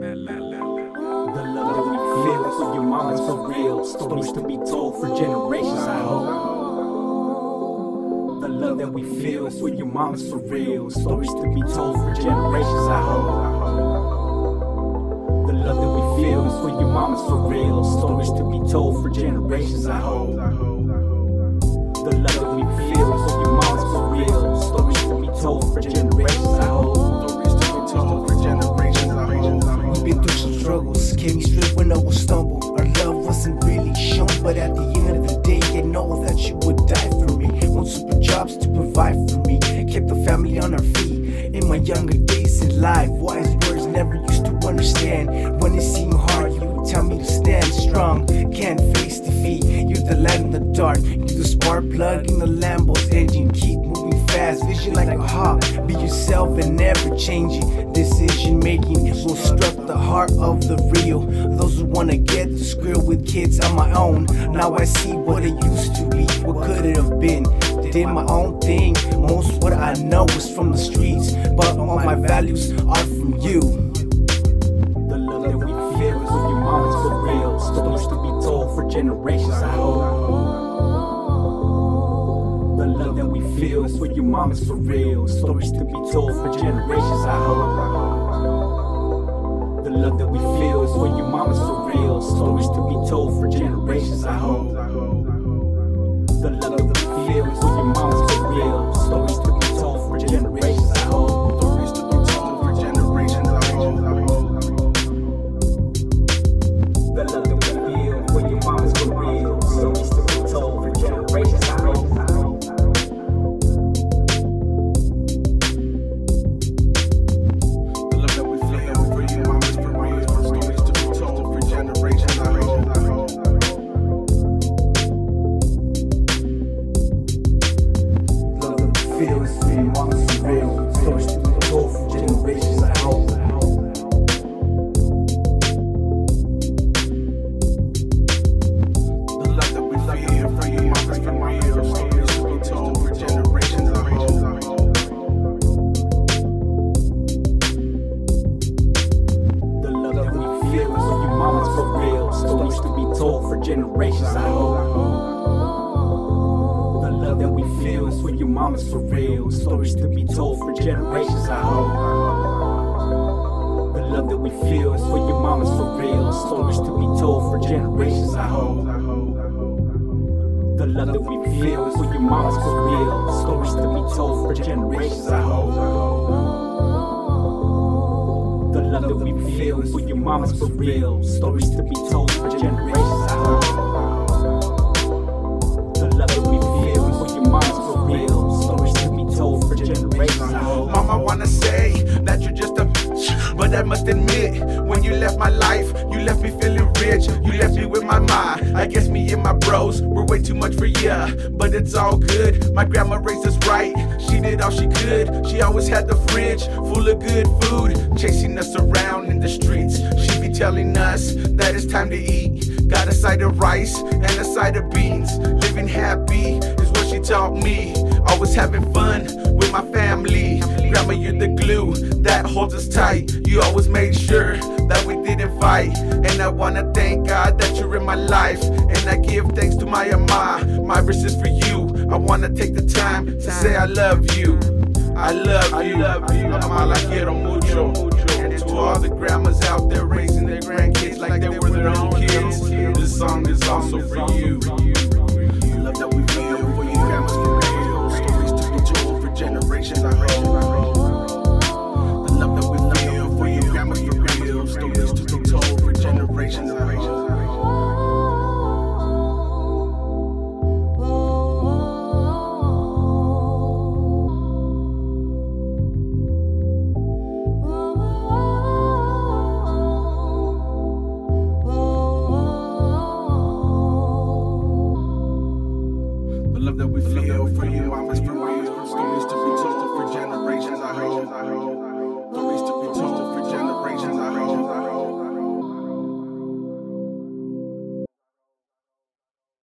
Man, la, la, la. The love that we feel for your mamas for real. Stories to be told for generations, I hope. The love that we feel for your mamas for real. Stories to be told for generations, I hope. The love that we feel is for your mamas for real. Stories to be told for generations, I hope. The love that we feel for your mamas for real. Stories to be told for generations, younger days in life, wise words never used to understand. When it seemed hard, you would tell me to stand strong. Can't face defeat. You're the light in the dark. You're the spark plug in the Lambo's engine. Keep moving fast, vision like a hawk. Be yourself and never changing. Decision making will struck the heart of the real. Those who wanna get the skrill with kids on my own. Now I see what it used to be. What could it have been? Did my own thing. Most what I know is from the streets, but all my values are from you. The love that we feel is for your mamas for real. Stories to be told for generations, I hope. The love that we feel is for your mamas for real. Stories to be told for generations, I hope. The love that we feel is for your mamas for real. Stories to be told for generations, I hope. The love that Stories to be told for generations, I hope. The love that we feel is for your mamas for real. Stories to be told for generations, I hope. The love that we feel is for your mamas for real. Stories to be told for generations, I hope. The love that we feel is for your mamas for real. Stories to be told for generations, I hope. Love that we feel is for your mamas for real. Stories to be told for generations. The love that we feel is for your mamas for real. Stories to be told for generations. Mama wanna say that you're just a bitch, but I must admit, when you left my life, you left me my bros were way too much for ya, but it's all good. My grandma raised us right. She did all she could. She always had the fridge full of good food, chasing us around in the streets. She be telling us that it's time to eat. Got a side of rice and a side of beans. Living happy is what she taught me. Always having fun with my family. Grandma, you're the glue that holds us tight. You always made sure that we didn't fight. And I wanna thank God that you're in my life. Give thanks to my ama. My verse is for you. I wanna take the time to say I love you. I love you. Ama la quiero mucho. And to all the grandmas out there raising their grandkids like they were their own kids. This song is also for you. I hope.